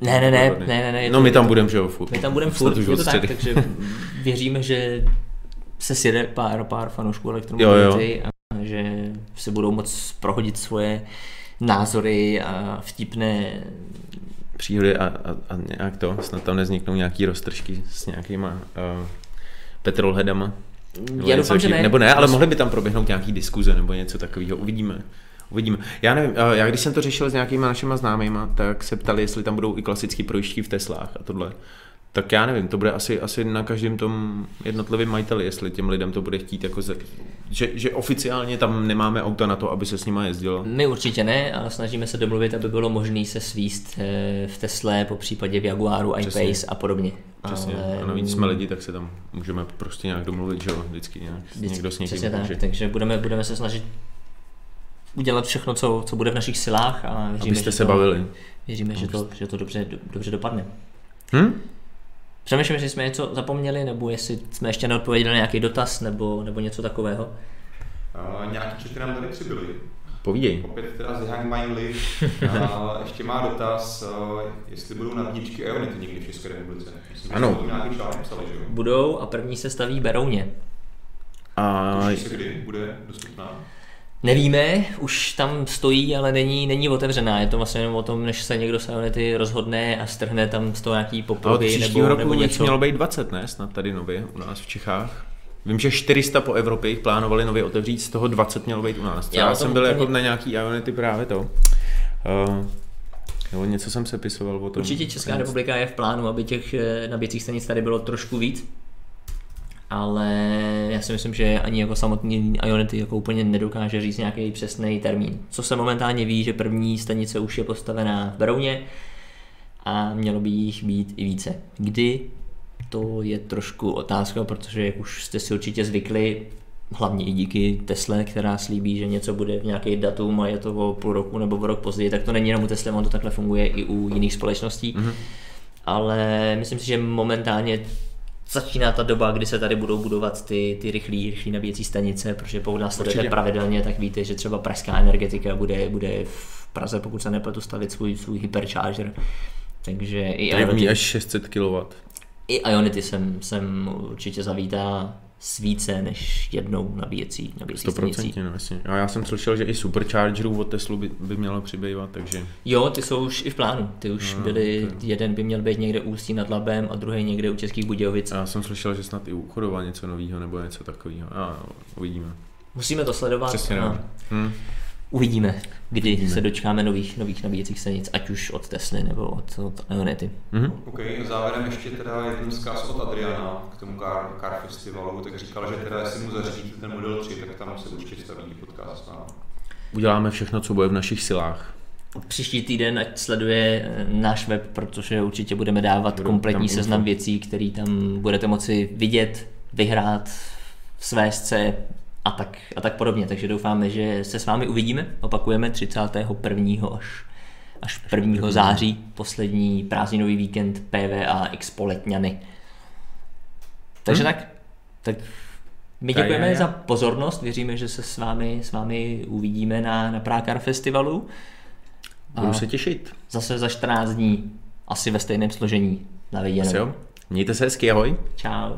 Speaker 1: Ne, ne, ne, ne, ne, ne.
Speaker 2: No my tam budeme, že jo, furt.
Speaker 1: My tam budeme furt, je to tak, takže věříme, že se sjede pár, pár fanoušků elektromobility a že se budou moc prohodit svoje názory a vtipné
Speaker 2: Příhody a, a, a nějak to, snad tam nezniknou nějaký roztržky s nějakýma uh, petrolheadama. Nebo
Speaker 1: Já doufám, že ne.
Speaker 2: Nebo ne, ale mohly by tam proběhnout nějaký diskuze nebo něco takového. Uvidíme. Uvidíme. Já nevím, eh, já když jsem to řešil s nějakýma našima známýma, tak se ptali, jestli tam budou i klasické projížďky v Teslách a tohle. Tak já nevím, to bude asi, asi na každém tom jednotlivém majiteli, jestli těm lidem to bude chtít, jako ze, že, že oficiálně tam nemáme auta na to, aby se s nima jezdilo.
Speaker 1: My určitě ne, ale snažíme se domluvit, aby bylo možné se svíst eh, v Tesle, po případě v Jaguaru,
Speaker 2: Přesně.
Speaker 1: iPace a podobně.
Speaker 2: Přesně.
Speaker 1: Ale-
Speaker 2: A navíc jsme lidi, tak se tam můžeme prostě nějak domluvit, že jo, vždycky nějak,
Speaker 1: Vždycky,
Speaker 2: někdo s někým
Speaker 1: Přesně tak,
Speaker 2: může.
Speaker 1: takže budeme, budeme se snažit udělat všechno, co, co bude v našich silách a věříme,
Speaker 2: Abyste
Speaker 1: že
Speaker 2: se
Speaker 1: to,
Speaker 2: bavili.
Speaker 1: Věříme, že to, že to dobře, dobře dopadne.
Speaker 2: Hm?
Speaker 1: Přemýšlím, jestli jsme něco zapomněli, nebo jestli jsme ještě neodpověděli na nějaký dotaz, nebo, nebo něco takového.
Speaker 3: Uh, nějaký čety nám tady přibyli.
Speaker 2: Povídej.
Speaker 3: Opět teda z Young Mindly. A ještě má dotaz, uh, jestli budou nadníčky Ionity někdy v České republice. Myslím,
Speaker 2: Ano.
Speaker 3: nějaký článek psali, že jo?
Speaker 1: Budou a první se staví Berouně.
Speaker 2: A
Speaker 3: Tušíš se kdy bude dostupná?
Speaker 1: Nevíme, už tam stojí, ale není, není otevřená. Je to vlastně jenom o tom, než se někdo z Ionity rozhodne a strhne tam z toho nějaký
Speaker 2: příštího
Speaker 1: nebo,
Speaker 2: roku
Speaker 1: nebo něco.
Speaker 2: mělo být 20, ne? Snad tady nově u nás v Čechách. Vím, že 400 po Evropě jich plánovali nově otevřít, z toho 20 mělo být u nás.
Speaker 1: Já
Speaker 2: Já, jsem byl
Speaker 1: úplně-
Speaker 2: jako na nějaký Ionity právě to. Uh, nebo něco jsem se pisoval o tom.
Speaker 1: Určitě Česká republika je v plánu, aby těch eh, nabíjecích stanic tady bylo trošku víc. Ale já si myslím, že ani jako samotný Ionity jako úplně nedokáže říct nějaký přesný termín. Co se momentálně ví, že první stanice už je postavená v Berouně a mělo by jich být i více. Kdy? To je trošku otázka, protože jak už jste si určitě zvykli, hlavně i díky Tesle, která slíbí, že něco bude v nějaký datum a je to o půl roku nebo o rok později, tak to není jenom u Tesla, on to takhle funguje i u jiných společností. Mm-hmm. Ale myslím si, že momentálně začíná ta doba, kdy se tady budou budovat ty, ty rychlé rychlý nabíjecí stanice, protože pokud nás sledujete pravidelně, tak víte, že třeba pražská energetika bude, bude v Praze, pokud se nepletu, stavit svůj, svůj hypercharger. Takže i
Speaker 2: Tady
Speaker 1: Ionity,
Speaker 2: až 600 kW.
Speaker 1: i Ionity jsem, jsem určitě zavítá s více než jednou nabíjecí, nabíjecí stanicí.
Speaker 2: 100% no, jasně. A já jsem slyšel, že i superchargerů od Teslu by, by mělo přibývat, takže
Speaker 1: Jo, ty jsou už i v plánu. Ty už
Speaker 2: No,
Speaker 1: byly,
Speaker 2: ok.
Speaker 1: jeden by měl být někde u Ústí nad Labem a druhý někde u Českých Budějovic.
Speaker 2: a já jsem slyšel, že snad i u Chodova něco nového nebo něco takového. A uvidíme.
Speaker 1: Musíme to sledovat
Speaker 2: Přesně no. Hm.
Speaker 1: Uvidíme, kdy
Speaker 2: Uvidíme.
Speaker 1: se dočkáme nových, nových nabíjecích stanic, ať už od Tesly nebo od, od Ionity.
Speaker 2: Mhm.
Speaker 3: OK, závěrem ještě teda jeden vzkaz od Adriana k tomu Car, car Festivalu, tak říkal, že teda jestli mu zařídíte ten model 3, tak tam se určitě staví podcast s námi.
Speaker 2: Uděláme všechno, co bude v našich silách.
Speaker 1: Příští týden ať sleduje eh, náš web, protože určitě budeme dávat
Speaker 2: Budou
Speaker 1: kompletní seznam věcí, které tam budete moci vidět, vyhrát, svést se a tak, a tak podobně. Takže doufáme, že se s vámi uvidíme. Opakujeme 31. až, až 1. září, poslední prázdninový víkend PVA Expo Letňany. Takže
Speaker 2: Hmm.
Speaker 1: tak, tak my
Speaker 2: Tak
Speaker 1: děkujeme
Speaker 2: já, já.
Speaker 1: za pozornost, věříme, že se s vámi, s vámi uvidíme na, na Prákar Festivalu.
Speaker 2: Budu
Speaker 1: A
Speaker 2: se těšit.
Speaker 1: zase za 14 dní, asi ve stejném složení. Na viděnou.
Speaker 2: Mějte se hezky, ahoj.
Speaker 1: Čau.